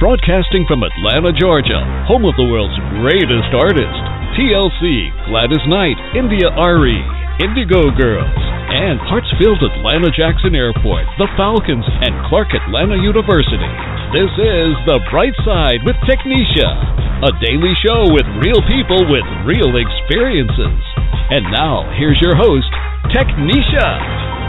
Broadcasting from Atlanta, Georgia, home of the world's greatest artists, TLC, Gladys Knight, India Arie, Indigo Girls, and Hartsfield Atlanta Jackson Airport, the Falcons, and Clark Atlanta University. This is The Bright Side with Technisha, a daily show with real people with real experiences. And now, here's your host, Technisha.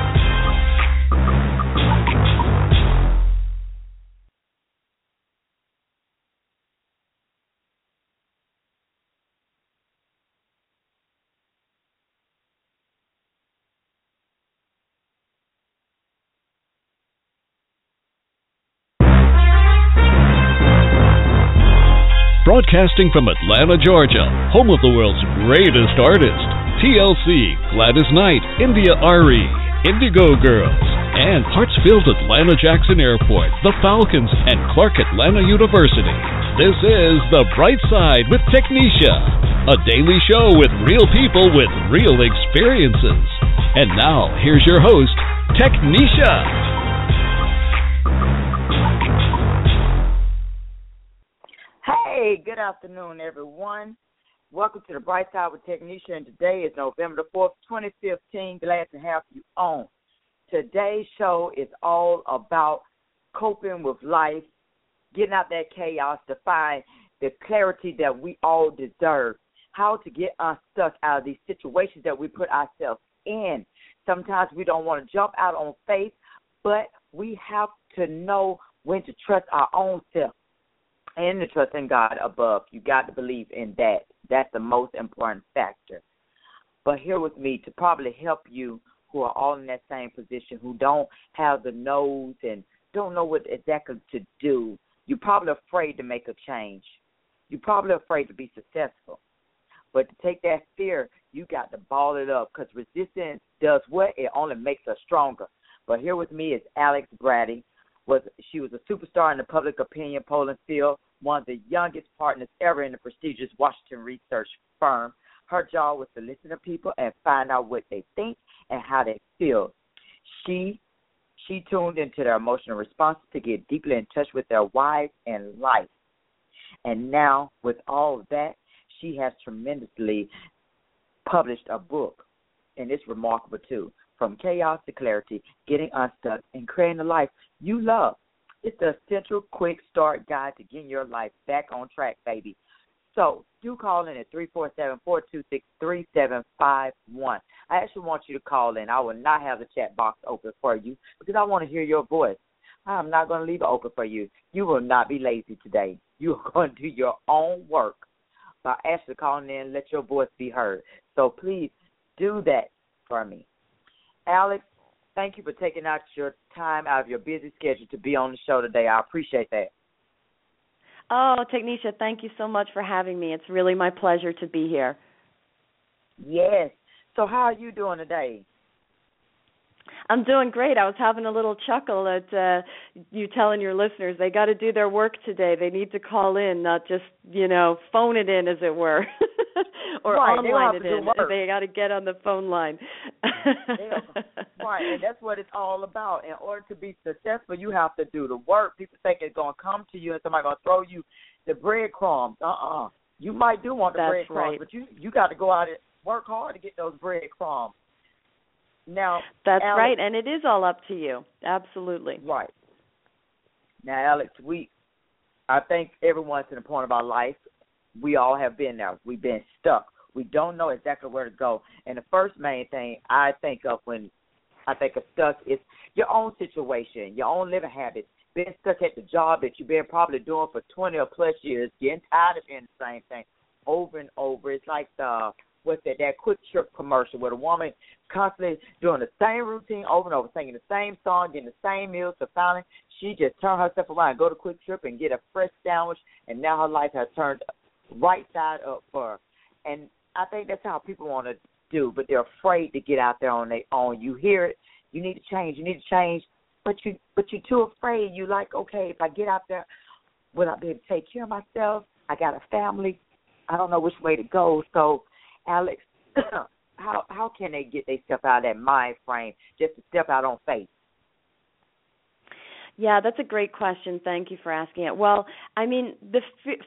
Broadcasting from Atlanta, Georgia, home of the world's greatest artists, TLC, Gladys Knight, India Arie, Indigo Girls, and Hartsfield Atlanta Jackson Airport, the Falcons, and Clark Atlanta University. This is The Bright Side with Technisha, a daily show with real people with real experiences. And now, here's your host, Technisha. Hey, good afternoon, everyone. Welcome to the Bright Side with Technisha. today is November the 4th, 2015. Glad to have you on. Today's show is all about coping with life, getting out that chaos to find the clarity that we all deserve, how to get unstuck out of these situations that we put ourselves in. Sometimes we don't want to jump out on faith, but we have to know when to trust our own self and to trust in God above. You got to believe in that. That's the most important factor. But here with me to probably help you who are all in that same position, who don't have the nose and don't know what exactly to do. You're probably afraid to make a change. You're probably afraid to be successful. But to take that fear, you got to ball it up because resistance does what? It only makes us stronger. But here with me is Alex Bratty was she was a superstar in the public opinion polling field, one of the youngest partners ever in the prestigious Washington research firm. Her job was to listen to people and find out what they think and how they feel. She she tuned into their emotional responses to get deeply in touch with their whys and life. And now, with all of that, she has tremendously published a book, and it's remarkable too. From chaos to clarity, getting unstuck, and creating a life you love. It's the essential quick start guide to getting your life back on track, baby. So do call in at three four seven four two six three seven five one. I actually want you to call in. I will not have the chat box open for you because I want to hear your voice. I'm not going to leave it open for you. You will not be lazy today. You are going to do your own work by actually calling in. Let your voice be heard. So please do that for me. Alex, thank you for taking out your time out of your busy schedule to be on the show today. I appreciate that. Oh, Technisha, thank you so much for having me. It's really my pleasure to be here. Yes. So how are you doing today? I'm doing great. I was having a little chuckle at uh you telling your listeners they got to do their work today. They need to call in, not just, you know, phone it in as it were. or right, online it in. They got to get on the phone line. right, and that's what it's all about. In order to be successful, you have to do the work. People think it's going to come to you and somebody's going to throw you the breadcrumbs. Uh-uh. You might do want the that's breadcrumbs, right. but you you got to go out and work hard to get those breadcrumbs. Now That's Alex, right, and it is all up to you. Absolutely. Right. Now, Alex, we, I think everyone's in a point of our life. We all have been there. We've been stuck. We don't know exactly where to go. And the first main thing I think of when I think of stuck is your own situation, your own living habits. Being stuck at the job that you've been probably doing for 20 or plus years, getting tired of doing the same thing over and over. It's like the with that that quick trip commercial where the woman constantly doing the same routine over and over, singing the same song, getting the same meals. So finally, she just turned herself around, go to QuikTrip and get a fresh sandwich, and now her life has turned right side up for her. And I think that's how people want to do, but they're afraid to get out there on their own. You hear it, you need to change, you need to change, but you but you're too afraid. You like, okay, if I get out there, will I be able to take care of myself? I got a family. I don't know which way to go. So, Alex, how how can they get themselves out of that mind frame just to step out on faith? Yeah, that's a great question. Thank you for asking it. Well, I mean, the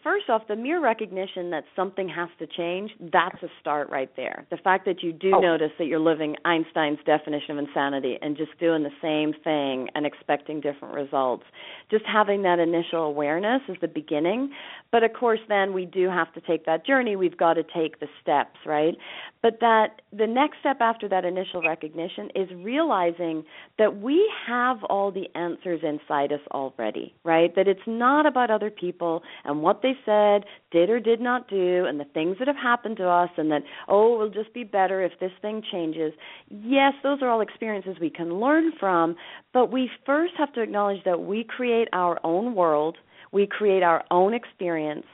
first off, the mere recognition that something has to change, that's a start right there. The fact that you do oh. notice that you're living Einstein's definition of insanity and just doing the same thing and expecting different results. Just having that initial awareness is the beginning. But of course, then we do have to take that journey. We've got to take the steps, right? But that the next step after that initial recognition is realizing that we have all the answers in inside us already, right? That it's not about other people and what they said, did or did not do, and the things that have happened to us, and that, oh, it will just be better if this thing changes. Yes, those are all experiences we can learn from, but we first have to acknowledge that we create our own world, we create our own experience.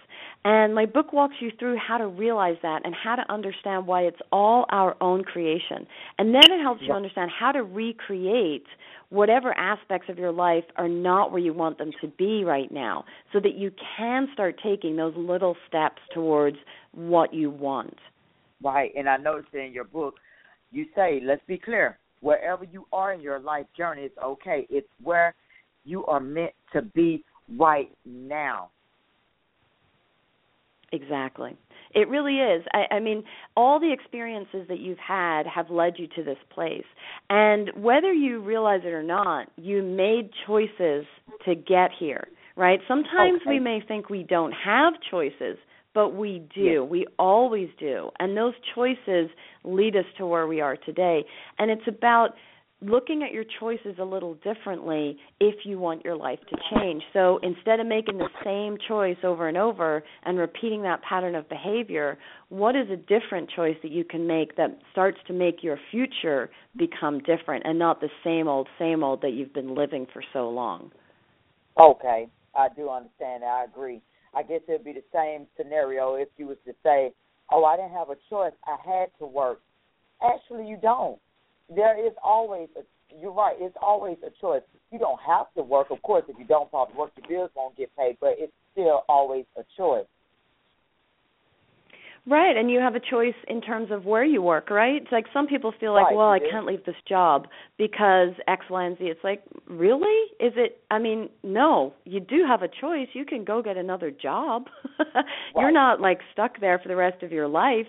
And my book walks you through how to realize that and how to understand why it's all our own creation. And then it helps you understand how to recreate whatever aspects of your life are not where you want them to be right now so that you can start taking those little steps towards what you want. Right, and I noticed in your book you say, let's be clear, wherever you are in your life journey, it's okay. It's where you are meant to be right now. Exactly. It really is. I, I mean, all the experiences that you've had have led you to this place. And whether you realize it or not, you made choices to get here, right? Sometimes okay. we may think we don't have choices, but we do. Yes. We always do. And those choices lead us to where we are today. And it's about looking at your choices a little differently if you want your life to change. So instead of making the same choice over and over and repeating that pattern of behavior, what is a different choice that you can make that starts to make your future become different and not the same old, same old that you've been living for so long? Okay, I do understand. I agree. I guess it would be the same scenario if you was to say, "Oh, I didn't have a choice. I had to work." Actually, you don't there is always a you're right, it's always a choice. You don't have to work, of course, if you don't probably work your bills won't get paid, but it's still always a choice. Right, and you have a choice in terms of where you work, right? It's like some people feel like, right, well, I can't leave this job because X, Y, and Z. It's like, really? Is it? I mean, no. You do have a choice. You can go get another job. You're not like stuck there for the rest of your life.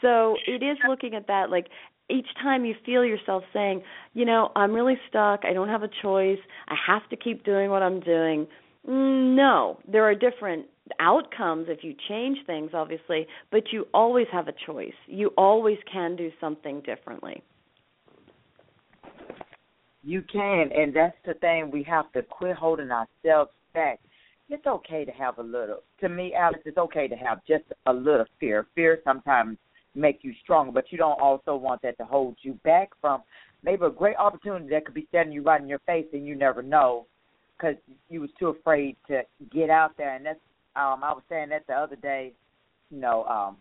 So it is looking at that like each time you feel yourself saying, you know, I'm really stuck, I don't have a choice, I have to keep doing what I'm doing. Mm, no, there are different outcomes if you change things, obviously, but you always have a choice. You always can do something differently. You can, and that's the thing. We have to quit holding ourselves back. It's okay to have a little. To me, Alex, it's okay to have just a little fear. Fear sometimes make you stronger, but you don't also want that to hold you back from maybe a great opportunity that could be staring you right in your face and you never know because you was too afraid to get out there. And that's um I was saying that the other day. You know, um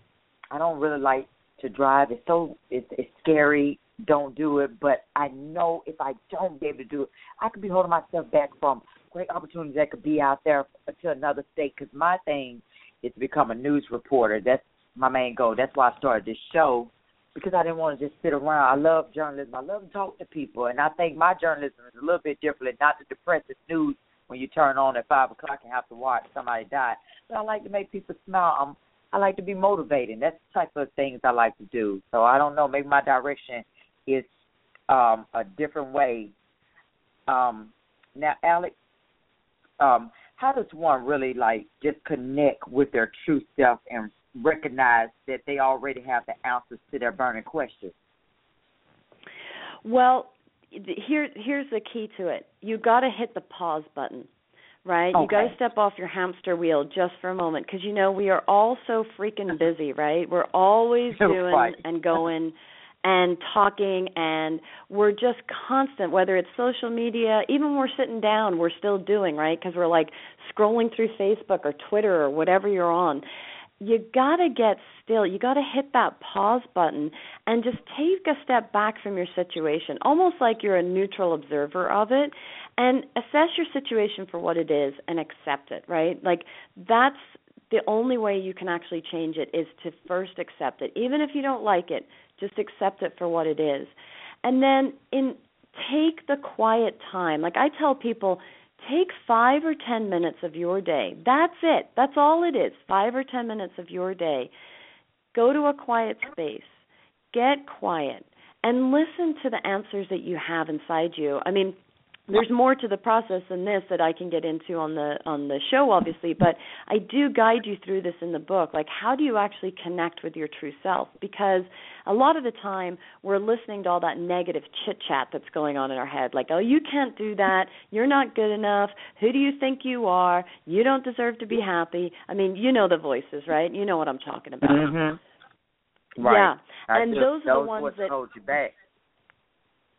I don't really like to drive. It's so it's it's scary. Don't do it. But I know if I don't be able to do it, I could be holding myself back from great opportunities that could be out there to another state. Because my thing is to become a news reporter. That's my main goal. That's why I started this show because I didn't want to just sit around. I love journalism. I love to talk to people, and I think my journalism is a little bit different. Not the depressive news when you turn on at five o'clock and have to watch somebody die. But I like to make people smile. I'm, I like to be motivating. That's the type of things I like to do. So I don't know. Maybe my direction is um, a different way. Um, now, Alex, um, how does one really like just connect with their true self and recognize that they already have the answers to their burning questions? Well, here here's the key to it. You got to hit the pause button. right? Okay. You got to step off your hamster wheel just for a moment because you know we are all so freaking busy, right? We're always doing Right. and going and talking and we're just constant whether it's social media even when we're sitting down we're still doing right because we're like scrolling through facebook or twitter or whatever you're on you got to get still. You got to hit that pause button and just take a step back from your situation almost like you're a neutral observer of it and assess your situation for what it is and accept it right? Like that's the only way you can actually change it is to first accept it. Even if you don't like it just accept it for what it is. And then in take the quiet time. Like i tell people take 5 or 10 minutes of your day. That's it. That's all it is. 5 or 10 minutes of your day. Go to a quiet space. Get quiet and listen to the answers that you have inside you. I mean there's more to the process than this that I can get into on the on the show obviously but I do guide you through this in the book. Like how do you actually connect with your true self? Because a lot of the time we're listening to all that negative chit chat that's going on in our head. Like oh you can't do that. You're not good enough. Who do you think you are? You don't deserve to be happy. I mean you know the voices right? You know what I'm talking about. Mhm. Right. yeah. I and those are the ones that hold you back.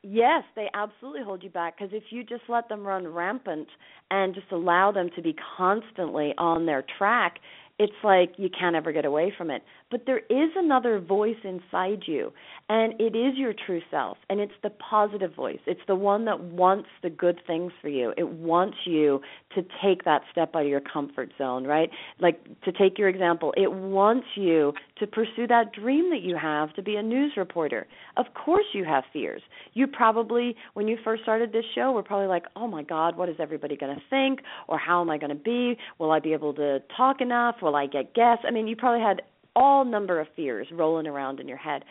Yes, they absolutely hold you back because if you just let them run rampant and just allow them to be constantly on their track, it's like you can't ever get away from it. But there is another voice inside you, and it is your true self, and it's the positive voice. It's the one that wants the good things for you. It wants you to take that step out of your comfort zone, right? Like to take your example, it wants you to pursue that dream that you have to be a news reporter. Of course you have fears. You probably when you first started this show were probably like, "Oh my god, what is everybody going to think?" or "How am I going to be? Will I be able to talk enough? Will I get guests?" I mean, you probably had all number of fears rolling around in your head.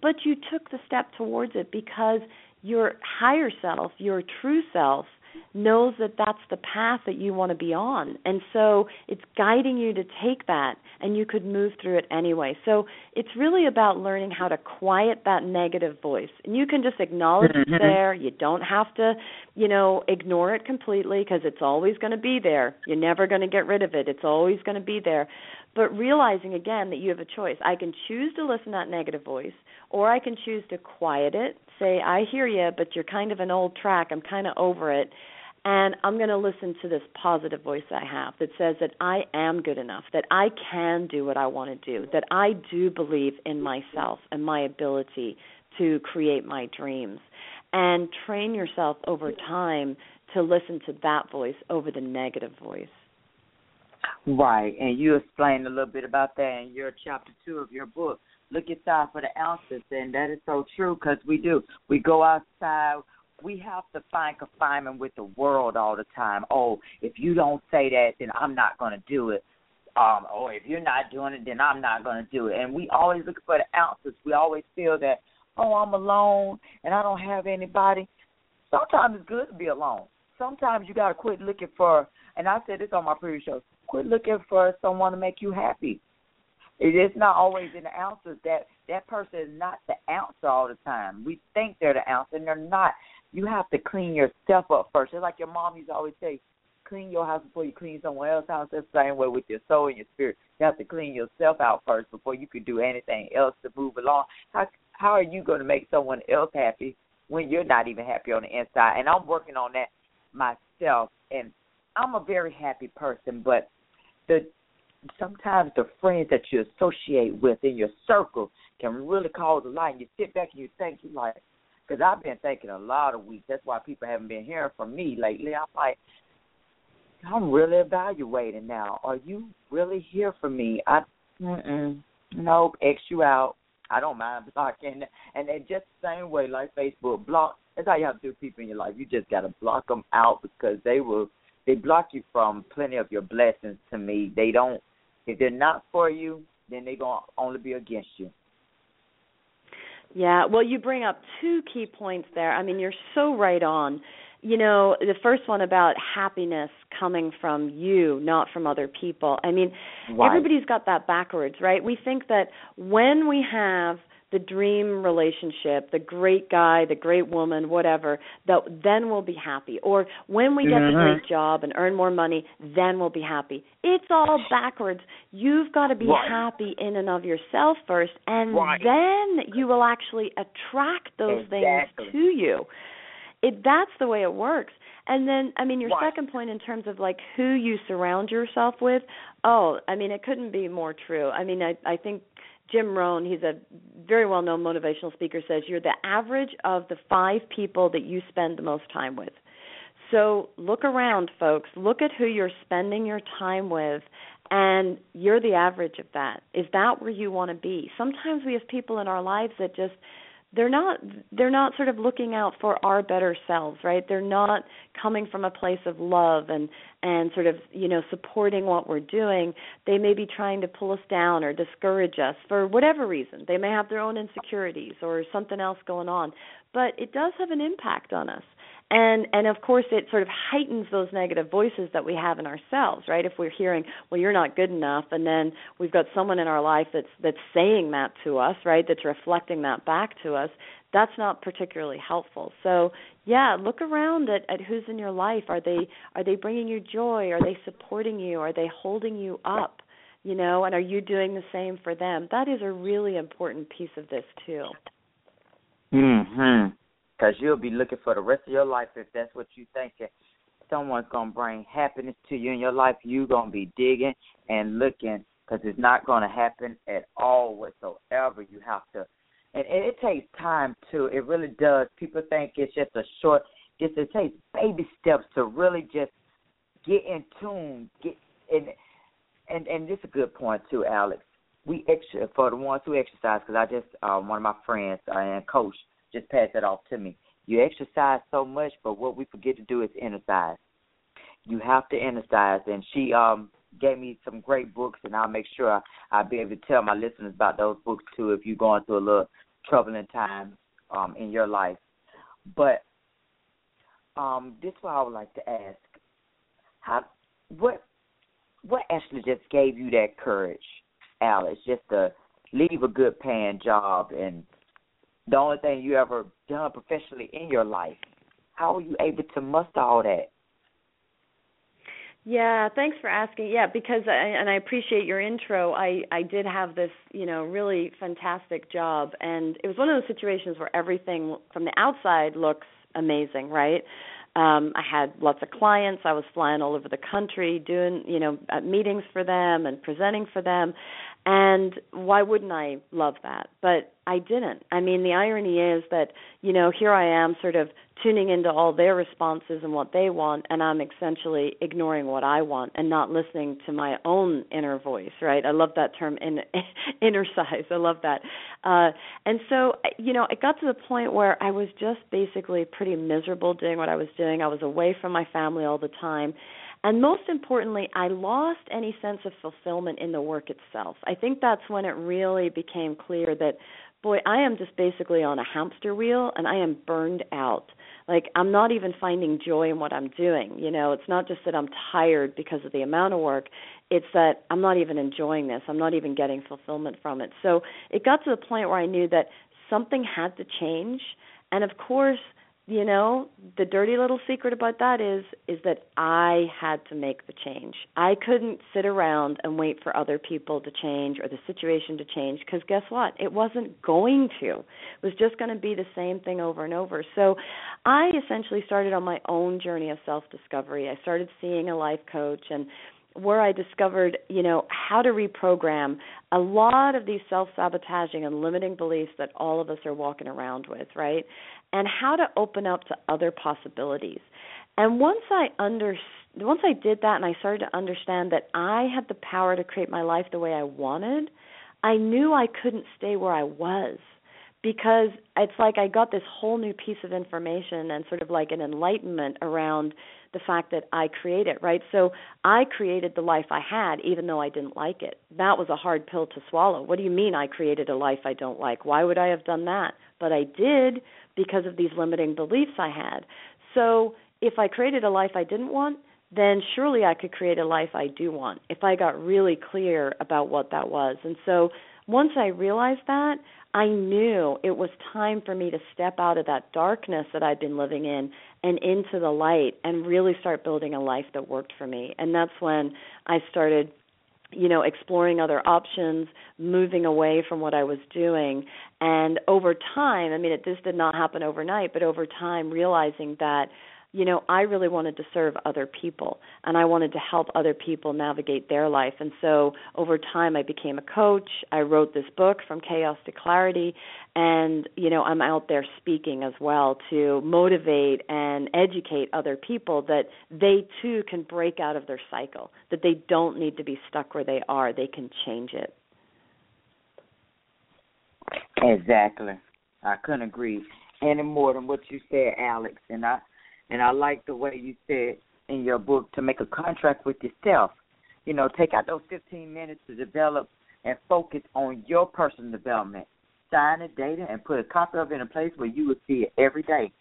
But you took the step towards it because your higher self, your true self, knows that that's the path that you want to be on. And so it's guiding you to take that and you could move through it anyway. So it's really about learning how to quiet that negative voice. And you can just acknowledge it's Mhm. there. You don't have to, you know, ignore it completely because it's always going to be there. You're never going to get rid of it. It's always going to be there. But realizing again that you have a choice. I can choose to listen to that negative voice or I can choose to quiet it, say, I hear you, but you're kind of an old track. I'm kind of over it. And I'm going to listen to this positive voice I have that says that I am good enough, that I can do what I want to do, that I do believe in myself and my ability to create my dreams. And train yourself over time to listen to that voice over the negative voice. Right, and you explained a little bit about that in your chapter two of your book. Look inside for the ounces, and that is so true because we do. We go outside. We have to find confinement with the world all the time. Oh, if you don't say that, then I'm not going to do it. Um, or if you're not doing it, then I'm not going to do it. And we always look for the ounces. We always feel that, oh, I'm alone and I don't have anybody. Sometimes it's good to be alone. Sometimes you got to quit looking for, and I said this on my previous show, quit looking for someone to make you happy. It is not always in the ounces that that person is not the answer all the time. We think they're the answer, and they're not. You have to clean yourself up first. It's like your mom used to always say, clean your house before you clean someone else's house. It's the same way with your soul and your spirit. You have to clean yourself out first before you can do anything else to move along. How how are you going to make someone else happy when you're not even happy on the inside? And I'm working on that myself. And I'm a very happy person, but the sometimes the friends that you associate with in your circle can really cause a lot. And you sit back and you think, you like, because I've been thinking a lot of weeks. That's why people haven't been hearing from me lately. I'm like, I'm really evaluating now. Are you really here for me? I, mm-mm, nope, X you out. I don't mind blocking. And then just the same way, like Facebook, block. That's how you have to do people in your life. You just got to block them out because they will. They block you from plenty of your blessings. To me, they don't. If they're not for you, then they're gonna only be against you. Yeah, well, you bring up two key points there. I mean, you're so right on. You know, the first one about happiness coming from you, not from other people. I mean, Right. everybody's got that backwards, right? We think that when we have the dream relationship, the great guy, the great woman, whatever, that then we'll be happy. Or when we get mm-hmm. the great job and earn more money, then we'll be happy. It's all backwards. You've got to be right. happy in and of yourself first, and right. then you will actually attract those exactly. things to you. It that's the way it works. And then, I mean, your right. second point in terms of like who you surround yourself with. Oh, I mean, it couldn't be more true. I mean, I I think Jim Rohn, he's a very well-known motivational speaker, says you're the average of the five people that you spend the most time with. So look around, folks. Look at who you're spending your time with, and you're the average of that. Is that where you want to be? Sometimes we have people in our lives that just they're not they're not sort of looking out for our better selves right? They're not coming from a place of love and and sort of you know supporting what we're doing. They may be trying to pull us down or discourage us for whatever reason. They may have their own insecurities or something else going on but it does have an impact on us and and of course it sort of heightens those negative voices that we have in ourselves right? If we're hearing well you're not good enough and then we've got someone in our life that's that's saying that to us right? That's reflecting that back to us that's not particularly helpful. So yeah look around at at who's in your life. Are they are they bringing you joy? Are they supporting you? Are they holding you up you know? And are you doing the same for them? That is a really important piece of this too. Mhm because you'll be looking for the rest of your life if that's what you think someone's going to bring happiness to you in your life. You're going to be digging and looking because it's not going to happen at all whatsoever. You have to, and it, it takes time too. It really does. People think it's just a short. Just it takes baby steps to really just get in tune. Get and and and this is a good point too, Alex. We extra for the ones who exercise because I just um, one of my friends uh, and coach just pass that off to me. You exercise so much, but what we forget to do is exercise. You have to exercise, and she um gave me some great books, and I'll make sure I'll be able to tell my listeners about those books too if you're going through a little troubling time um in your life. But um this is what I would like to ask. How what what actually just gave you that courage, Alice, just to leave a good paying job and the only thing you ever done professionally in your life. How are you able to muster all that? Yeah, thanks for asking. Yeah, because I, and I appreciate your intro. I I did have this, you know, really fantastic job and it was one of those situations where everything from the outside looks amazing, right? Um I had lots of clients. I was flying all over the country doing, you know, meetings for them and presenting for them. And why wouldn't I love that? But I didn't. I mean, the irony is that, you know, here I am sort of tuning into all their responses and what they want, and I'm essentially ignoring what I want and not listening to my own inner voice, right? I love that term, in, inner size. I love that. Uh, and so, you know, it got to the point where I was just basically pretty miserable doing what I was doing. I was away from my family all the time and most importantly, I lost any sense of fulfillment in the work itself. I think that's when it really became clear that, boy, I am just basically on a hamster wheel and I am burned out. Like, I'm not even finding joy in what I'm doing. You know, it's not just that I'm tired because of the amount of work, it's that I'm not even enjoying this. I'm not even getting fulfillment from it. So it got to the point where I knew that something had to change. And of course, you know the dirty little secret about that is is that i had to make the change. I couldn't sit around and wait for other people to change or the situation to change because guess what? It wasn't going to. It was just going to be the same thing over and over. So i essentially started on my own journey of self discovery i started seeing a life coach and where I discovered, you know, how to reprogram a lot of these self-sabotaging and limiting beliefs that all of us are walking around with, right? And how to open up to other possibilities. And once I under once I did that and I started to understand that I had the power to create my life the way I wanted, I knew I couldn't stay where I was because it's like I got this whole new piece of information and sort of like an enlightenment around the fact that I created, right? So I created the life I had even though I didn't like it. That was a hard pill to swallow. What do you mean I created a life I don't like? Why would I have done that? But I did because of these limiting beliefs I had. So if I created a life I didn't want, then surely I could create a life I do want if I got really clear about what that was. And so once I realized that, I knew it was time for me to step out of that darkness that I'd been living in and into the light and really start building a life that worked for me. And that's when I started you know exploring other options moving away from what i was doing and over time i mean it this did not happen overnight but over time realizing that you know, I really wanted to serve other people and I wanted to help other people navigate their life. And so over time I became a coach. I wrote this book from chaos to clarity and, you know, I'm out there speaking as well to motivate and educate other people that they too can break out of their cycle, that they don't need to be stuck where they are, they can change it. Exactly. I couldn't agree any more than what you said, Alex. And I and I like the way you said in your book to make a contract with yourself. You know, take out those 15 minutes to develop and focus on your personal development. Sign it, date it, and put a copy of it in a place where you will see it every day.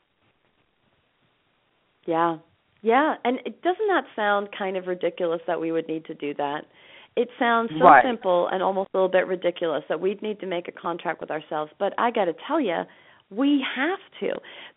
Yeah. Yeah. And it, doesn't that sound kind of ridiculous that we would need to do that? It sounds so right. simple and almost a little bit ridiculous that we'd need to make a contract with ourselves. But I got to tell you, we have to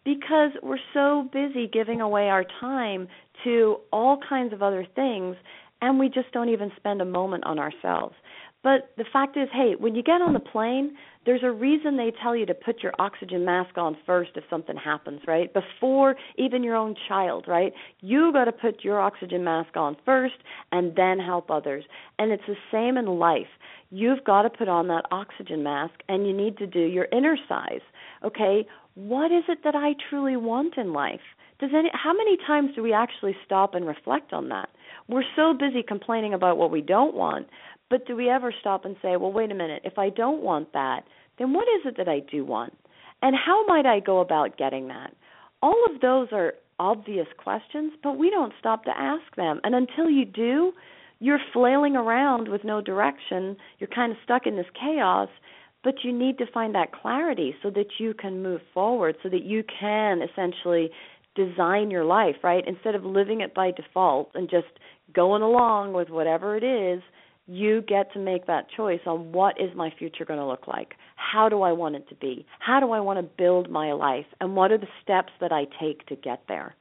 because we're so busy giving away our time to all kinds of other things and we just don't even spend a moment on ourselves. But the fact is, hey, when you get on the plane, there's a reason they tell you to put your oxygen mask on first if something happens, right? Before even your own child, right? You got to put your oxygen mask on first and then help others. And it's the same in life. You've got to put on that oxygen mask and you need to do your inner size okay, what is it that I truly want in life? Does any how many times do we actually stop and reflect on that? We're so busy complaining about what we don't want, but do we ever stop and say, well, wait a minute, if I don't want that, then what is it that I do want? And how might I go about getting that? All of those are obvious questions, but we don't stop to ask them. And until you do, you're flailing around with no direction. You're kind of stuck in this chaos but you need to find that clarity so that you can move forward so that you can essentially design your life right? Instead of living it by default and just going along with whatever it is you get to make that choice on what is my future going to look like? How do i want it to be? How do i want to build my life? And what are the steps that i take to get there?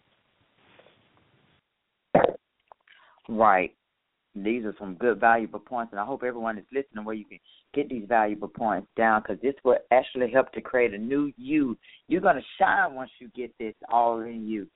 Right these are some good valuable points and i hope everyone is listening where you can get these valuable points down because this will actually help to create a new you. You're to shine once you get this all in you.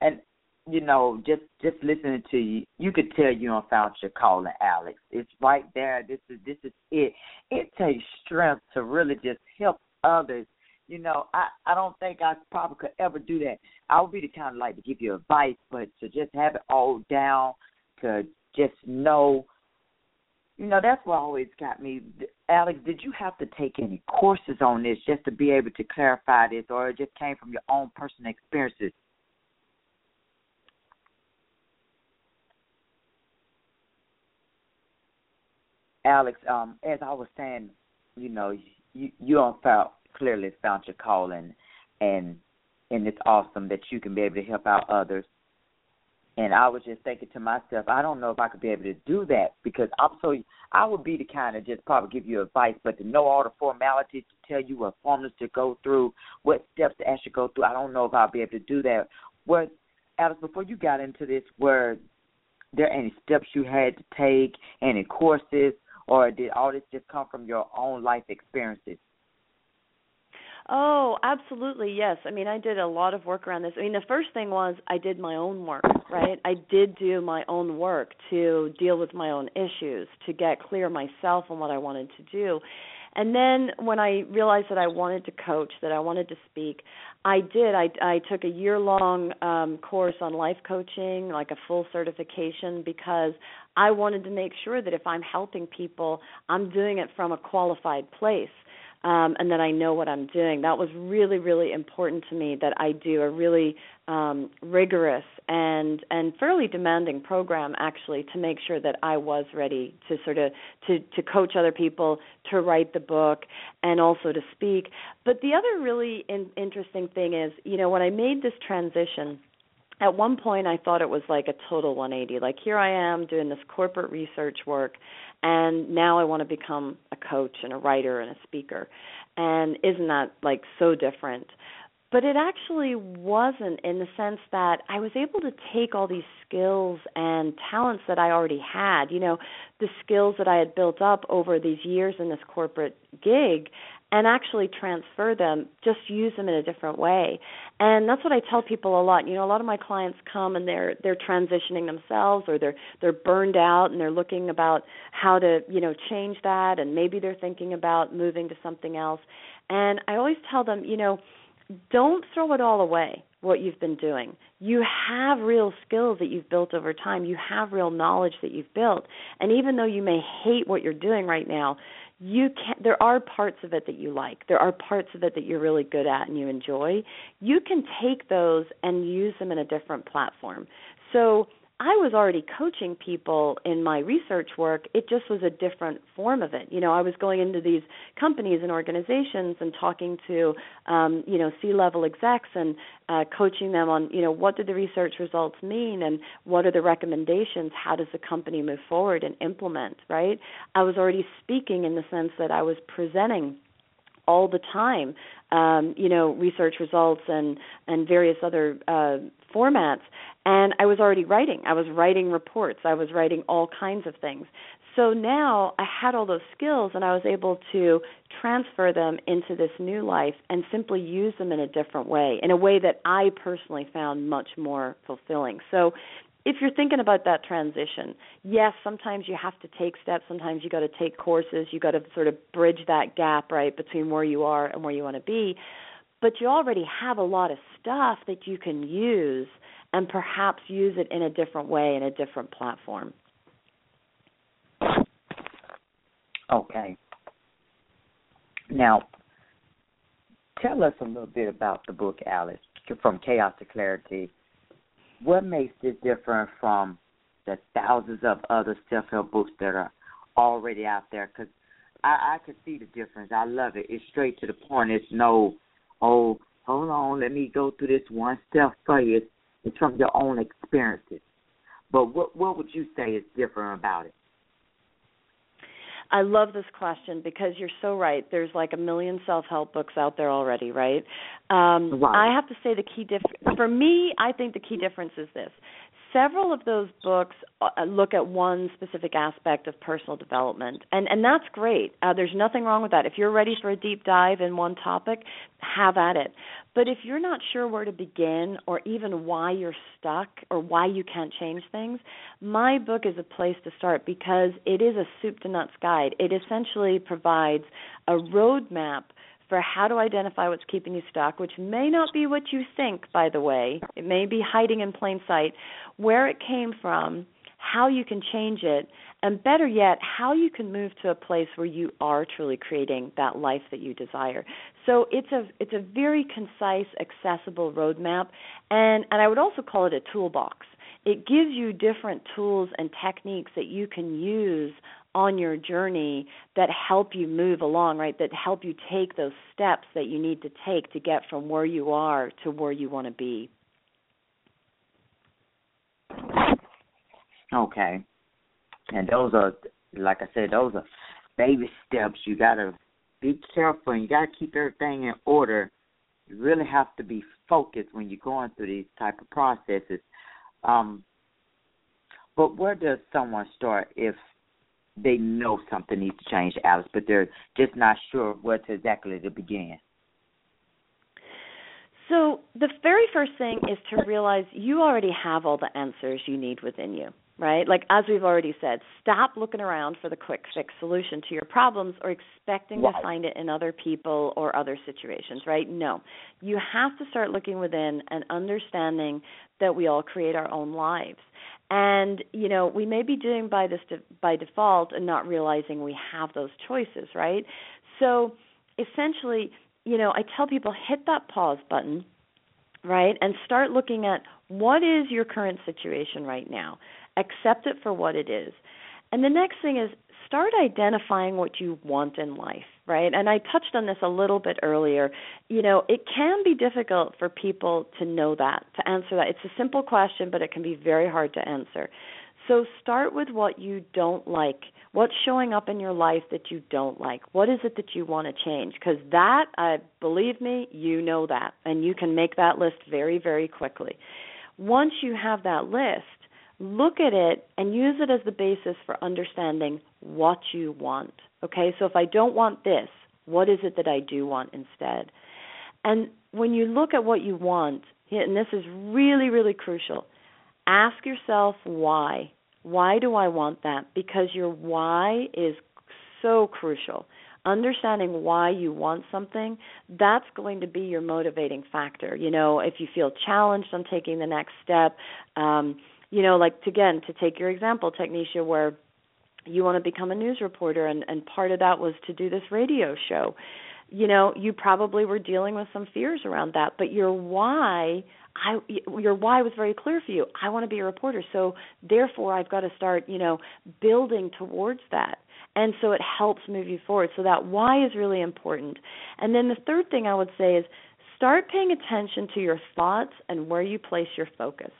And you know, just just listening to you, you could tell you don't found your calling, Alex. It's right there. This is this is it. It takes strength to really just help others. You know, I I don't think I probably could ever do that. I would be the kind of like to give you advice, but to just have it all down, to just know you know, that's what always got me. Alex, did you have to take any courses on this just to be able to clarify this, or it just came from your own personal experiences? Alex, um, as I was saying, you know, you you all found clearly found your calling, and and it's awesome that you can be able to help out others. And I was just thinking to myself, I don't know if I could be able to do that because I'm so I would be the kind of just probably give you advice, but to know all the formalities to tell you what formulas to go through, what steps to actually go through, I don't know if I'll be able to do that. What Alice, before you got into this, were there any steps you had to take, any courses, or did all this just come from your own life experiences? Oh, absolutely. Yes. I mean, I did a lot of work around this. I mean, the first thing was I did my own work, right? I did do my own work to deal with my own issues, to get clear myself on what I wanted to do. And then when I realized that I wanted to coach, that I wanted to speak, I did. I I took a year long um course on life coaching, like a full certification because I wanted to make sure that if I'm helping people, I'm doing it from a qualified place um, and that I know what I'm doing. That was really, really important to me that I do a really um, rigorous and and fairly demanding program actually to make sure that I was ready to sort of to to coach other people, to write the book, and also to speak. But the other really in, interesting thing is, you know, when I made this transition at one point I thought it was like a total 180. Like here I am doing this corporate research work and now I want to become a coach and a writer and a speaker. And isn't that like so different? But it actually wasn't in the sense that I was able to take all these skills and talents that I already had, you know, the skills that I had built up over these years in this corporate gig and actually transfer them, just use them in a different way. And that's what I tell people a lot. You know, a lot of my clients come and they're they're transitioning themselves or they're they're burned out and they're looking about how to, you know, change that and maybe they're thinking about moving to something else. And I always tell them, you know, don't throw it all away what you've been doing. You have real skills that you've built over time. You have real knowledge that you've built. And even though you may hate what you're doing right now, you can there are parts of it that you like. There are parts of it that you're really good at and you enjoy. You can take those and use them in a different platform. So I was already coaching people in my research work. It just was a different form of it. You know, I was going into these companies and organizations and talking to, um, you know, C-level execs and uh, coaching them on, you know, what do the research results mean and what are the recommendations? How does the company move forward and implement? Right? I was already speaking in the sense that I was presenting all the time um, you know research results and and various other uh, formats and I was already writing. I was writing reports. I was writing all kinds of things. So now I had all those skills and I was able to transfer them into this new life and simply use them in a different way, in a way that I personally found much more fulfilling. So if you're thinking about that transition, yes, sometimes you have to take steps, sometimes you got to take courses, you got to sort of bridge that gap right between where you are and where you want to be. But you already have a lot of stuff that you can use and perhaps use it in a different way in a different platform. Okay. Now, tell us a little bit about the book, Alice, from Chaos to Clarity. What makes it different from the thousands of other self-help books that are already out there? Because I, I can see the difference. I love it. It's straight to the point. It's no, oh, hold on, let me go through this one step for you. It's from your own experiences. But what what would you say is different about it? I love this question because you're so right. There's like a million self-help books out there already, right? Um. I have to say the key difference for me. I think the key difference is this: several of those books uh, look at one specific aspect of personal development, and and that's great. Uh, there's nothing wrong with that. If you're ready for a deep dive in one topic, have at it. But if you're not sure where to begin, or even why you're stuck, or why you can't change things, my book is a place to start because it is a soup to nuts guide. It essentially provides a roadmap for how to identify what's keeping you stuck, which may not be what you think, by the way. It may be hiding in plain sight, where it came from, how you can change it, and better yet, how you can move to a place where you are truly creating that life that you desire. So it's a it's a very concise, accessible roadmap, and and I would also call it a toolbox. It gives you different tools and techniques that you can use on your journey that help you move along, right? That help you take those steps that you need to take to get from where you are to where you want to be. Okay. And those are, like I said, those are baby steps. You got to be careful and you got to keep everything in order. You really have to be focused when you're going through these type of processes. Um, but where does someone start if they know something needs to change, Alice, but they're just not sure to exactly to begin. So the very first thing is to realize you already have all the answers you need within you, right? Like as we've already said, stop looking around for the quick fix solution to your problems or expecting right. to find it in other people or other situations, right? No. You have to start looking within and understanding that we all create our own lives and you know we may be doing by this de- by default and not realizing we have those choices right so essentially you know i tell people hit that pause button right and start looking at what is your current situation right now accept it for what it is and the next thing is start identifying what you want in life, right? And I touched on this a little bit earlier. You know, it can be difficult for people to know that, to answer that. It's a simple question, but it can be very hard to answer. So start with what you don't like. What's showing up in your life that you don't like? What is it that you want to change? Because that, uh, believe me, you know that, and you can make that list very, very quickly. Once you have that list, look at it and use it as the basis for understanding what you want. Okay, so if I don't want this, what is it that I do want instead? And when you look at what you want, and this is really, really crucial, ask yourself why. Why do I want that? Because your why is so crucial. Understanding why you want something, that's going to be your motivating factor. You know, if you feel challenged on taking the next step, um, you know, like to, again to take your example, Technisha, where you want to become a news reporter, and and part of that was to do this radio show. You know, you probably were dealing with some fears around that, but your why I your why was very clear for you. I want to be a reporter, so therefore I've got to start, you know, building towards that. And so it helps move you forward. So that why is really important. And then the third thing I would say is start paying attention to your thoughts and where you place your focus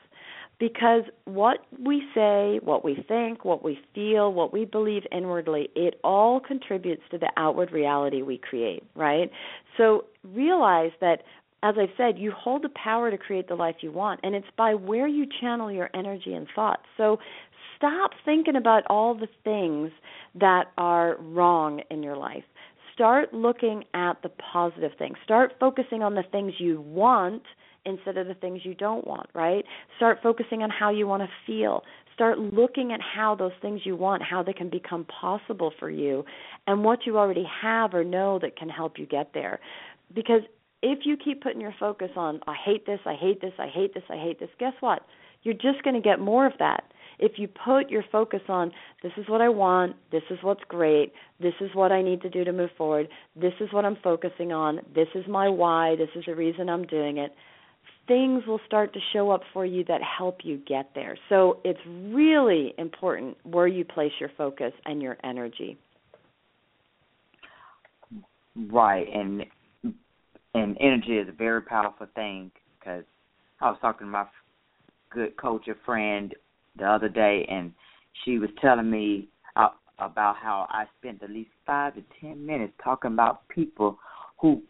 because what we say, what we think, what we feel, what we believe inwardly, it all contributes to the outward reality we create, right? So realize that as I've said, you hold the power to create the life you want, and it's by where you channel your energy and thoughts. So stop thinking about all the things that are wrong in your life. Start looking at the positive things. Start focusing on the things you want instead of the things you don't want, right? Start focusing on how you want to feel. Start looking at how those things you want, how they can become possible for you, and what you already have or know that can help you get there. Because if you keep putting your focus on, I hate this, I hate this, I hate this, I hate this, guess what? You're just going to get more of that. If you put your focus on, this is what I want, this is what's great, this is what I need to do to move forward, this is what I'm focusing on, this is my why, this is the reason I'm doing it, things will start to show up for you that help you get there. So it's really important where you place your focus and your energy. Right, and and energy is a very powerful thing because I was talking to my good coach, a friend, the other day, and she was telling me uh, about how I spent at least five to ten minutes talking about people who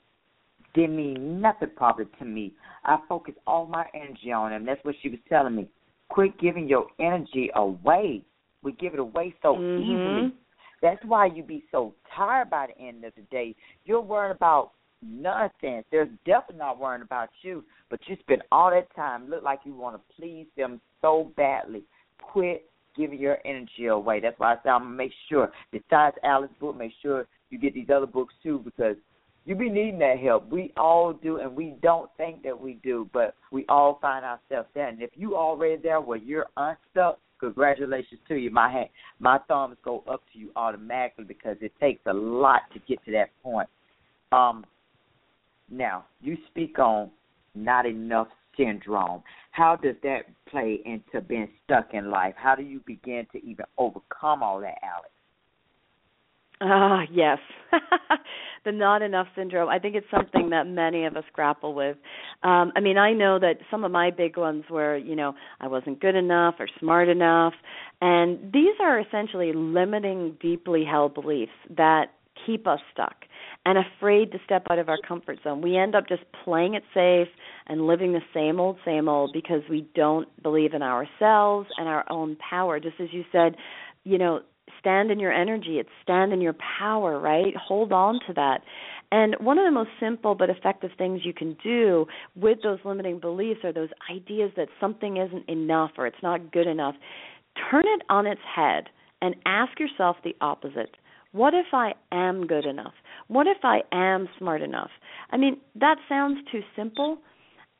didn't mean nothing probably to me. I focused all my energy on them. That's what she was telling me. Quit giving your energy away. We give it away so mm-hmm. easily. That's why you be so tired by the end of the day. You're worried about nonsense. They're definitely not worrying about you, but you spend all that time look like you want to please them so badly. Quit giving your energy away. That's why I say I'm gonna make sure. Besides Alex's book, make sure you get these other books too because you be needing that help. We all do, and we don't think that we do, but we all find ourselves there. And if you already there where you're unstuck, congratulations to you. My hand, my thumbs go up to you automatically because it takes a lot to get to that point. Um, now you speak on not enough syndrome. How does that play into being stuck in life? How do you begin to even overcome all that, Alex? Ah, uh, yes. the not enough syndrome. I think it's something that many of us grapple with. Um I mean, I know that some of my big ones were, you know, I wasn't good enough or smart enough. And these are essentially limiting deeply held beliefs that keep us stuck and afraid to step out of our comfort zone. We end up just playing it safe and living the same old, same old because we don't believe in ourselves and our own power. Just as you said, you know, stand in your energy, it's stand in your power, right? Hold on to that. And one of the most simple but effective things you can do with those limiting beliefs or those ideas that something isn't enough or it's not good enough, turn it on its head and ask yourself the opposite. What if I am good enough? What if I am smart enough? I mean, that sounds too simple,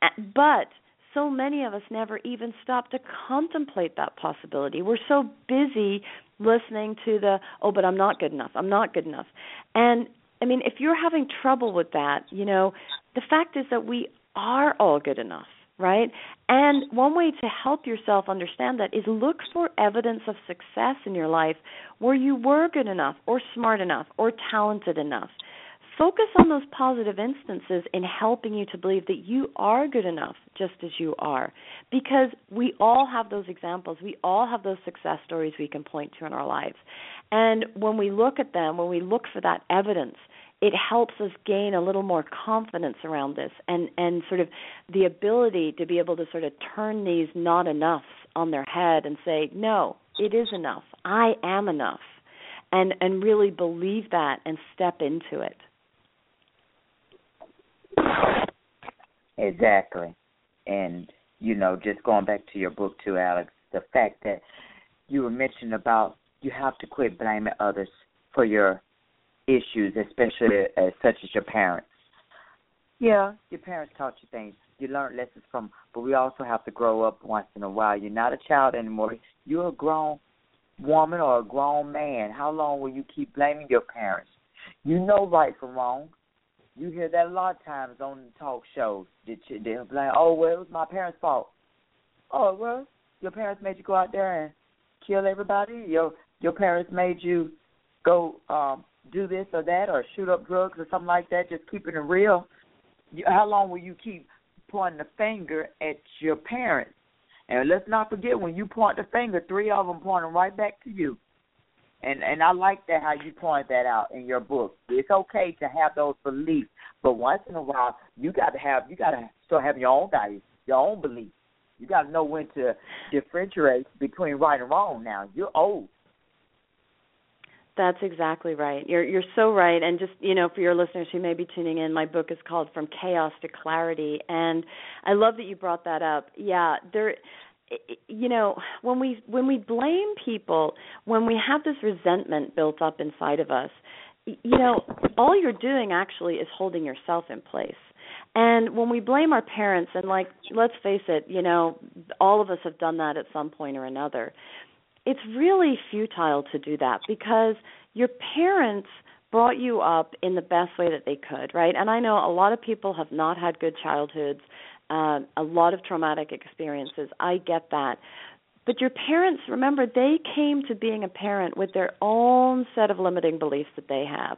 eh, but so many of us never even stop to contemplate that possibility. We're so busy listening to the oh but I'm not good enough. I'm not good enough. And I mean if you're having trouble with that, you know, the fact is that we are all good enough. right? And one way to help yourself understand that is look for evidence of success in your life where you were good enough or smart enough or talented enough. Focus on those positive instances in helping you to believe that you are good enough just as you are. Because we all have those examples, we all have those success stories we can point to in our lives. And when we look at them, when we look for that evidence, it helps us gain a little more confidence around this and and sort of the ability to be able to sort of turn these not enoughs on their head and say no it is enough i am enough and and really believe that and step into it exactly and you know just going back to your book too alex the fact that you were mentioning about you have to quit blaming others for your issues, especially as such as your parents. Yeah, your parents taught you things. You learned lessons from, but we also have to grow up once in a while. You're not a child anymore. You're a grown woman or a grown man. How long will you keep blaming your parents? You know right from wrong. You hear that a lot of times on talk shows. They'll blame, oh well, it was my parents' fault. Oh well, your parents made you go out there and kill everybody. Your your parents made you go um do this or that or shoot up drugs or something like that, just keeping it real, you, how long will you keep pointing the finger at your parents? And let's not forget when you point the finger, three of them pointing right back to you. And and I like that how you point that out in your book. It's okay to have those beliefs, but once in a while you got to have you got to still have your own values, your own beliefs. You got to know when to differentiate between right and wrong. Now you're old. That's exactly right. You're you're so right. And just you know, for your listeners who may be tuning in, my book is called From Chaos to Clarity, and I love that you brought that up. Yeah, there. You know, when we when we blame people, when we have this resentment built up inside of us, you know, all you're doing actually is holding yourself in place. And when we blame our parents, and like, let's face it, you know, all of us have done that at some point or another it's really futile to do that because your parents brought you up in the best way that they could, right? And I know a lot of people have not had good childhoods, uh, a lot of traumatic experiences. I get that. But your parents, remember, they came to being a parent with their own set of limiting beliefs that they have.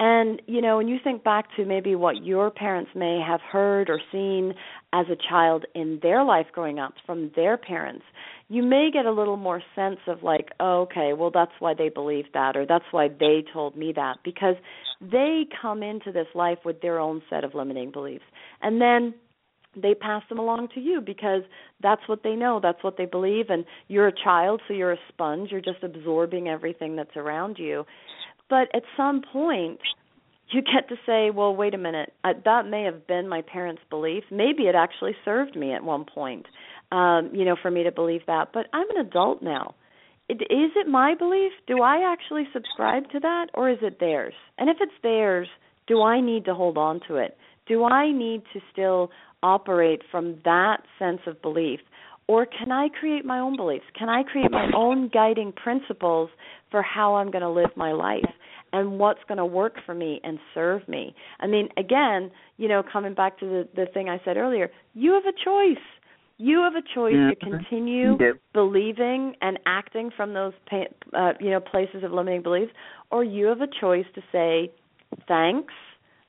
And, you know, when you think back to maybe what your parents may have heard or seen as a child in their life growing up from their parents, you may get a little more sense of like, oh, okay, well that's why they believe that or that's why they told me that because they come into this life with their own set of limiting beliefs. And then they pass them along to you because that's what they know, that's what they believe and you're a child so you're a sponge, you're just absorbing everything that's around you. But at some point you get to say, well, wait a minute, that may have been my parents' belief. Maybe it actually served me at one point um, you know, for me to believe that. But I'm an adult now. It, is it my belief? Do I actually subscribe to that, or is it theirs? And if it's theirs, do I need to hold on to it? Do I need to still operate from that sense of belief? Or can I create my own beliefs? Can I create my own guiding principles for how I'm going to live my life? and what's going to work for me and serve me. I mean, again, you know, coming back to the the thing I said earlier, you have a choice. You have a choice to continue believing and acting from those uh, you know places of limiting beliefs, or you have a choice to say thanks,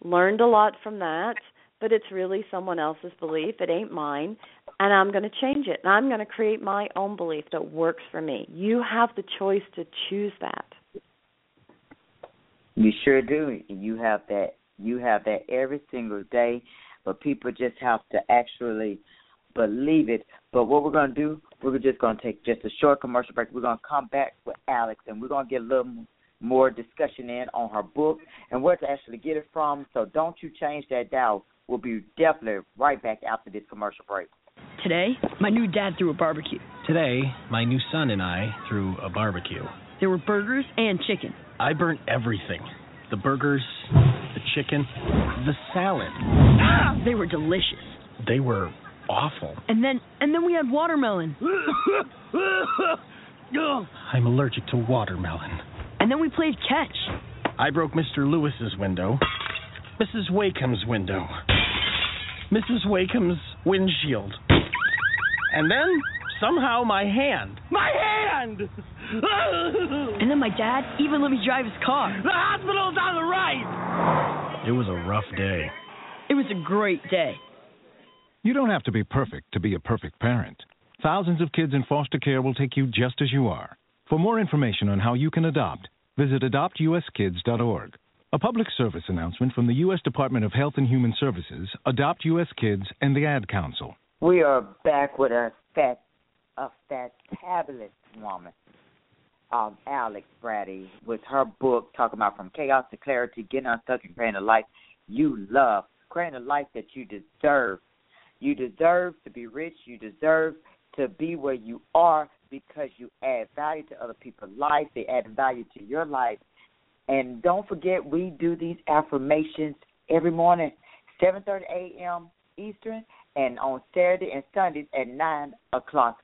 learned a lot from that, but it's really someone else's belief. It ain't mine, and I'm going to change it. And I'm going to create my own belief that works for me. You have the choice to choose that. You sure do. You have that. You have that every single day, but people just have to actually believe it. But what we're going to do, we're just going to take just a short commercial break. We're going to come back with Alex, and we're going to get a little more discussion in on her book and where to actually get it from. So don't you change that dial. We'll be definitely right back after this commercial break. Today, my new dad threw a barbecue. Today, my new son and I threw a barbecue. There were burgers and chicken. I burnt everything the burgers, the chicken, the salad. Ah! They were delicious. They were awful. And then and then we had watermelon. I'm allergic to watermelon. And then we played catch. I broke Mr. Lewis's window, Mrs. Wakeham's window, Mrs. Wakeham's windshield. And then somehow my hand. My hand! And then my dad even let me drive his car. The hospital's on the right! It was a rough day. It was a great day. You don't have to be perfect to be a perfect parent. Thousands of kids in foster care will take you just as you are. For more information on how you can adopt, visit adoptuskids.org. A public service announcement from the U.S. Department of Health and Human Services, Adopt U.S. Kids, and the Ad Council. We are back with a fat, a fantabulous woman, um, Alex Bratty, with her book talking about from chaos to clarity, getting unstuck and creating a life you love, creating a life that you deserve. You deserve to be rich. You deserve to be where you are because you add value to other people's lives. They add value to your life. And don't forget, we do these affirmations every morning, 7:30 a.m. Eastern, and on Saturday and Sundays at 9 o'clock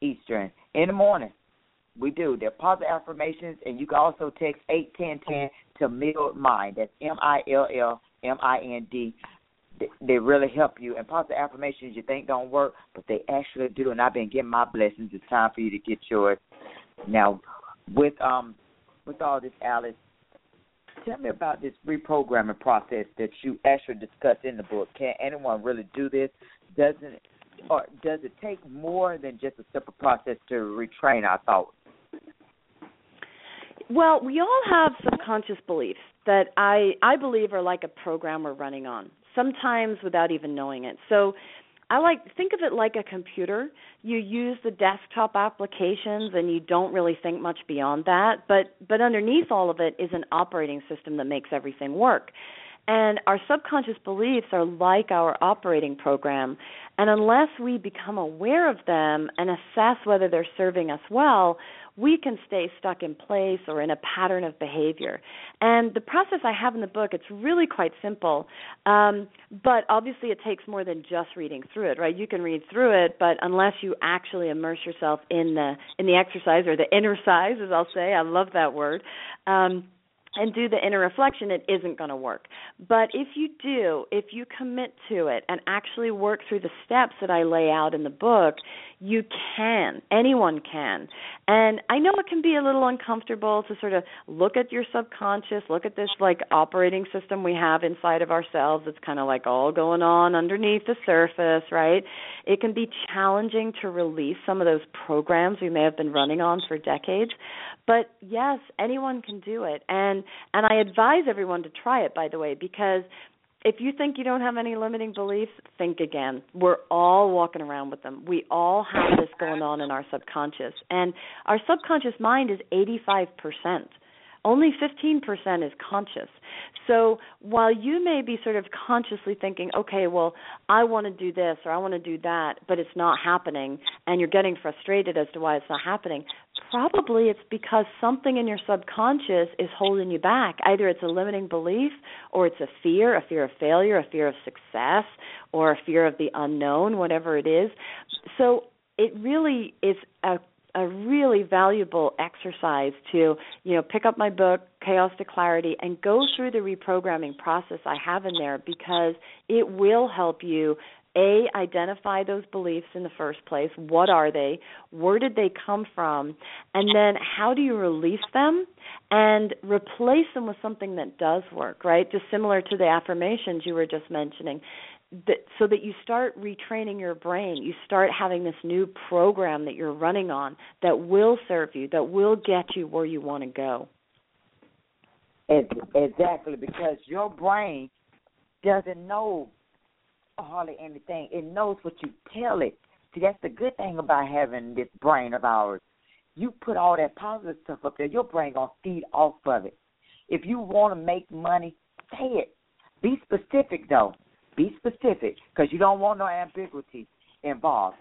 Eastern in the morning. We do. They're positive affirmations, and you can also text eight ten ten to Mill Mind. That's M I L L M I N D they really help you. And positive affirmations you think don't work, but they actually do. And I've been getting my blessings. It's time for you to get yours. Now, with um, with all this, Alex, tell me about this reprogramming process that you actually discuss in the book. Can anyone really do this? Doesn't or does it take more than just a simple process to retrain our thoughts? Well, we all have subconscious beliefs that I I believe are like a program we're running on sometimes without even knowing it. So I like think of it like a computer. You use the desktop applications and you don't really think much beyond that, but but underneath all of it is an operating system that makes everything work. And our subconscious beliefs are like our operating program. And unless we become aware of them and assess whether they're serving us well, we can stay stuck in place or in a pattern of behavior. And the process I have in the book, it's really quite simple, um, but obviously it takes more than just reading through it, right? You can read through it, but unless you actually immerse yourself in the in the exercise or the innercise, as I'll say, I love that word. Um, and do the inner reflection, it isn't going to work. But if you do, if you commit to it and actually work through the steps that I lay out in the book, you can. Anyone can. And I know it can be a little uncomfortable to sort of look at your subconscious, look at this like operating system we have inside of ourselves. It's kind of like all going on underneath the surface, right? It can be challenging to release some of those programs we may have been running on for decades. But yes, anyone can do it. And and I advise everyone to try it by the way because if you think you don't have any limiting beliefs, think again. We're all walking around with them. We all have this going on in our subconscious. And our subconscious mind is 85%. Only 15% is conscious. So while you may be sort of consciously thinking, okay, well, I want to do this or I want to do that, but it's not happening, and you're getting frustrated as to why it's not happening, probably it's because something in your subconscious is holding you back. Either it's a limiting belief or it's a fear, a fear of failure, a fear of success, or a fear of the unknown, whatever it is. So it really is a a really valuable exercise to you know pick up my book chaos to clarity and go through the reprogramming process i have in there because it will help you a identify those beliefs in the first place. What are they? Where did they come from? And then how do you release them? And replace them with something that does work right? Just similar to the affirmations you were just mentioning. That so that you start retraining your brain. You start having this new program that you're running on that will serve you that will get you where you want to go. Exactly because your brain doesn't know hardly anything it knows what you tell it see that's the good thing about having this brain of ours you put all that positive stuff up there your brain gonna feed off of it if you want to make money say it be specific though be specific because you don't want no ambiguity involved.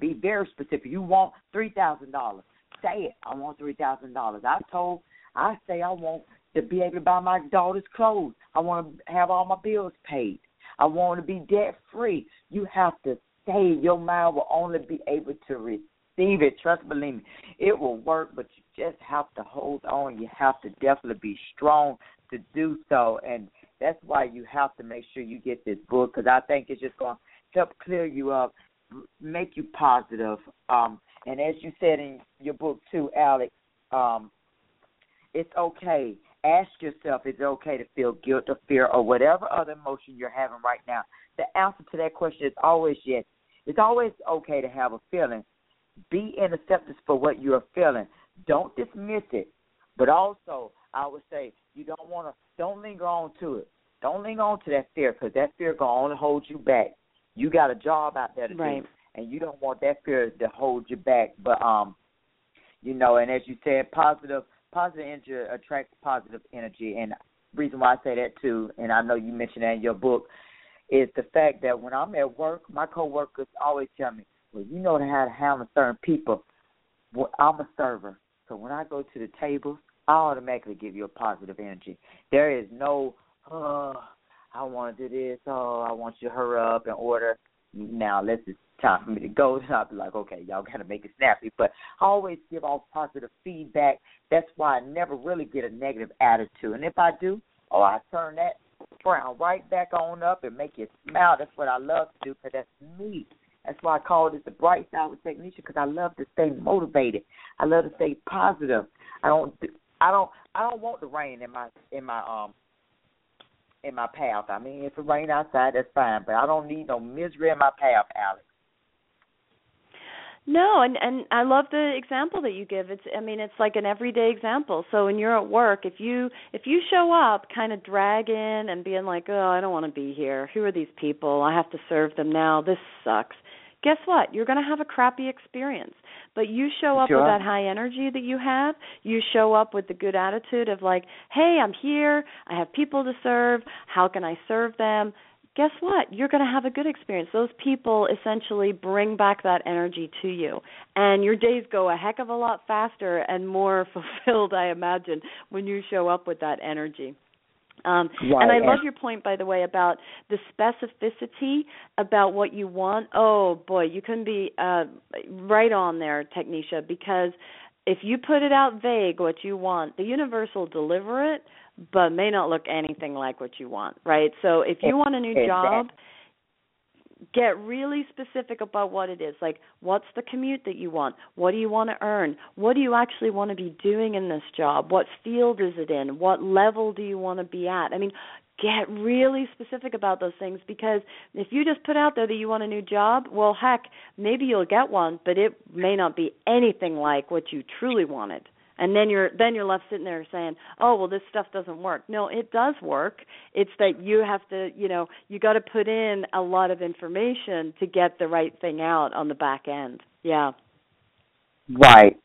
Be very specific. You want three thousand dollars. Say it. I want three thousand dollars. I told. I say I want to be able to buy my daughter's clothes. I want to have all my bills paid. I want to be debt free. You have to say your mind will only be able to receive it. Trust, believe me, it will work. But you just have to hold on. You have to definitely be strong to do so. And That's why you have to make sure you get this book because I think it's just going to help clear you up, make you positive. Um, and as you said in your book too, Alex, um, it's okay. Ask yourself, is it okay to feel guilt or fear or whatever other emotion you're having right now? The answer to that question is always yes. It's always okay to have a feeling. Be in acceptance for what you're feeling. Don't dismiss it. But also, I would say you don't want to don't linger on to it. Don't linger on to that fear because that fear gonna only hold you back. You got a job out there to right. do, and you don't want that fear to hold you back. But um, you know, and as you said, positive positive energy attracts positive energy, and reason why I say that too, and I know you mentioned that in your book, is the fact that when I'm at work, my coworkers always tell me, "Well, you know how to handle certain people." Well, I'm a server, so when I go to the tables, I automatically give you a positive energy. There is no, oh, I want to do this. Oh, I want you to hurry up and order. Now, let's just time for me to go. And I'll be like, okay, y'all got to make it snappy. But I always give off positive feedback. That's why I never really get a negative attitude. And if I do, oh, I turn that frown right back on up and make you smile. That's what I love to do because that's me. That's why I call it the bright side with Technisha because I love to stay motivated. I love to stay positive. I don't I don't I don't want the rain in my in my um in my path. I mean, if it rain outside, that's fine, but I don't need no misery in my path, Alex. No, and and I love the example that you give. It's I mean, it's like an everyday example. So when you're at work, if you if you show up kind of dragging and being like, "Oh, I don't want to be here. Who are these people? I have to serve them now. This sucks." guess what? You're going to have a crappy experience. But you show up sure. with that high energy that you have. You show up with the good attitude of like, "Hey, I'm here. I have people to serve. How can I serve them?" Guess what? You're going to have a good experience. Those people essentially bring back that energy to you. And your days go a heck of a lot faster and more fulfilled, I imagine, when you show up with that energy. Um, right. And I love your point, by the way, about the specificity about what you want. Oh boy, you can be uh, right on there, Technisha, because if you put it out vague what you want, the universe will deliver it, but may not look anything like what you want, right? So if you want a new job, get really specific about what it is. Like, what's the commute that you want? What do you want to earn? What do you actually want to be doing in this job? What field is it in? What level do you want to be at? I mean, get really specific about those things because if you just put out there that you want a new job, well, heck, maybe you'll get one, but it may not be anything like what you truly wanted. And then you're then you're left sitting there saying oh well this stuff doesn't work. No it does work. It's that you have to you know you got to put in a lot of information to get the right thing out on the back end. Yeah. Right.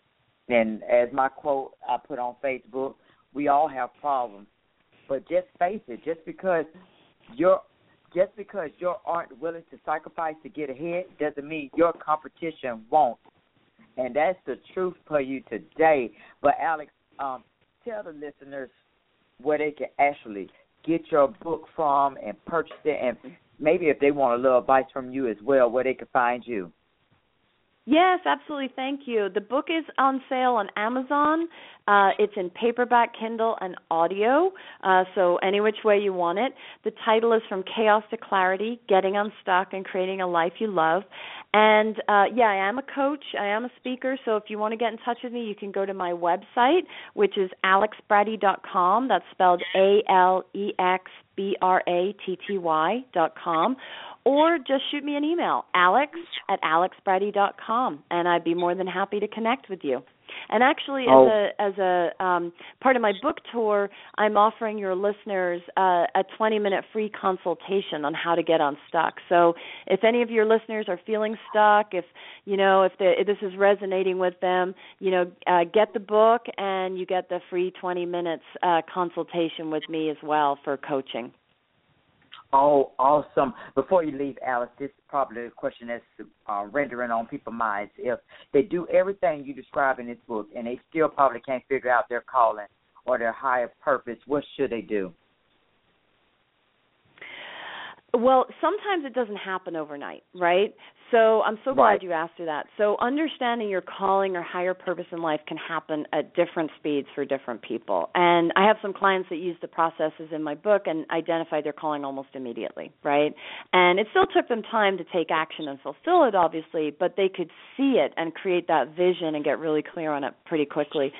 And as my quote i put on facebook we all have problems but just face it just because you're just because you aren't willing to sacrifice to get ahead doesn't mean your competition won't and that's the truth for you today. But Alex, um, tell the listeners where they can actually get your book from and purchase it, and maybe if they want a little advice from you as well, where they can find you. Yes, absolutely. Thank you. The book is on sale on Amazon. Uh, it's in paperback, Kindle, and audio, uh, so any which way you want it. The title is From Chaos to Clarity Getting Unstuck and Creating a Life You Love. And uh, yeah, I am a coach, I am a speaker, so if you want to get in touch with me, you can go to my website, which is alexbratty.com. That's spelled A L E X B R A T T Y dot com or just shoot me an email, alex at alexbratty.com, and I'd be more than happy to connect with you. And actually, oh. as a as a um, part of my book tour, I'm offering your listeners uh, a 20 minute free consultation on how to get unstuck. So, if any of your listeners are feeling stuck, if you know if, the, if this is resonating with them, you know, uh, get the book and you get the free 20 minutes uh, consultation with me as well for coaching. Oh, awesome. Before you leave, Alex, this is probably a question that's uh, rendering on people's minds. If they do everything you describe in this book and they still probably can't figure out their calling or their higher purpose, what should they do? Well, sometimes it doesn't happen overnight, right? So I'm so glad Right. you asked me that. So understanding your calling or higher purpose in life can happen at different speeds for different people. And I have some clients that use the processes in my book and identify their calling almost immediately, right? And it still took them time to take action and fulfill it obviously, but they could see it and create that vision and get really clear on it pretty quickly.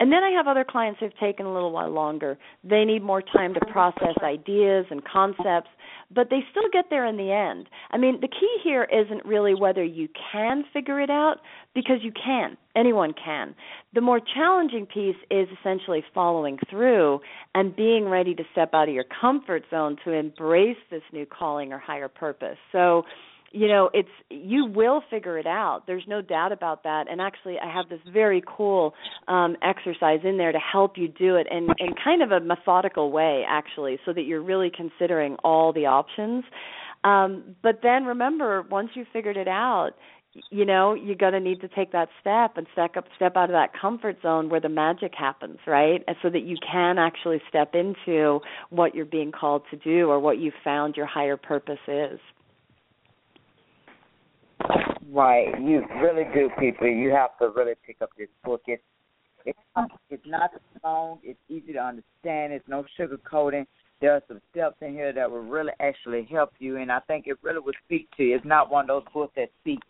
And then I have other clients who've taken a little while longer. They need more time to process ideas and concepts, but they still get there in the end. I mean, the key here isn't really whether you can figure it out, because you can. Anyone can. The more challenging piece is essentially following through and being ready to step out of your comfort zone to embrace this new calling or higher purpose. So, you know it's you will figure it out. There's no doubt about that. And actually i have this very cool um exercise in there to help you do it in in kind of a methodical way actually so that you're really considering all the options. Um but then remember once you've figured it out you know you're going to need to take that step and step up step out of that comfort zone where the magic happens right? And so that you can actually step into what you're being called to do or what you've found your higher purpose is Right. You really do, people. You have to really pick up this book. It's it's not, it's not long. It's easy to understand. It's no sugarcoating. There are some steps in here that will really actually help you, and I think it really will speak to you. It's not one of those books that speak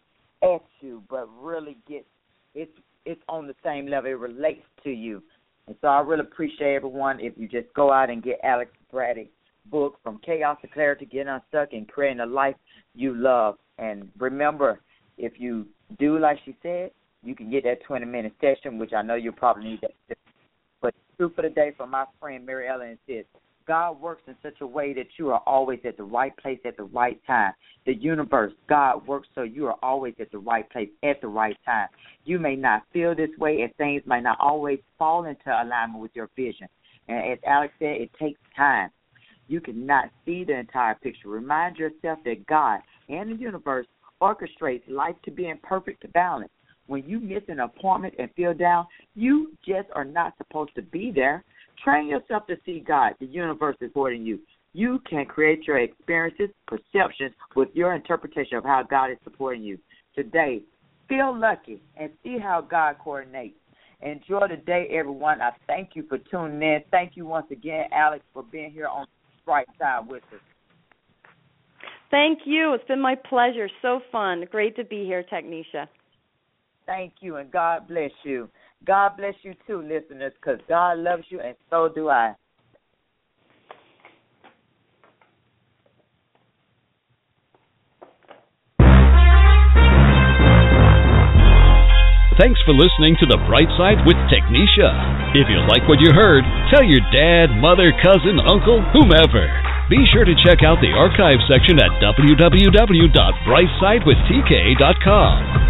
at you, but really get it's it's on the same level. It relates to you, and so I really appreciate everyone if you just go out and get Alex Bratty's book from chaos to clarity, get unstuck, and creating a life you love. And remember, if you do like she said, you can get that 20 minute session, which I know you'll probably need that. But true for the day from my friend Mary Ellen says, God works in such a way that you are always at the right place at the right time. The universe, God works so you are always at the right place at the right time. You may not feel this way, and things might not always fall into alignment with your vision. And as Alex said, it takes time. You cannot see the entire picture. Remind yourself that God and the universe orchestrates life to be in perfect balance. When you miss an appointment and feel down, you just are not supposed to be there. Train yourself to see God, the universe is supporting you. You can create your experiences, perceptions with your interpretation of how God is supporting you. Today, feel lucky and see how God coordinates. Enjoy the day, everyone. I thank you for tuning in. Thank you once again, Alex, for being here on the right side with us. Thank you. It's been my pleasure. So fun. Great to be here, Technisha. Thank you, and God bless you. God bless you too, listeners, because God loves you, and so do I. Thanks for listening to The Bright Side with Technisha. If you like what you heard, tell your dad, mother, cousin, uncle, whomever. Be sure to check out the archive section at www.brightsidewithtk.com.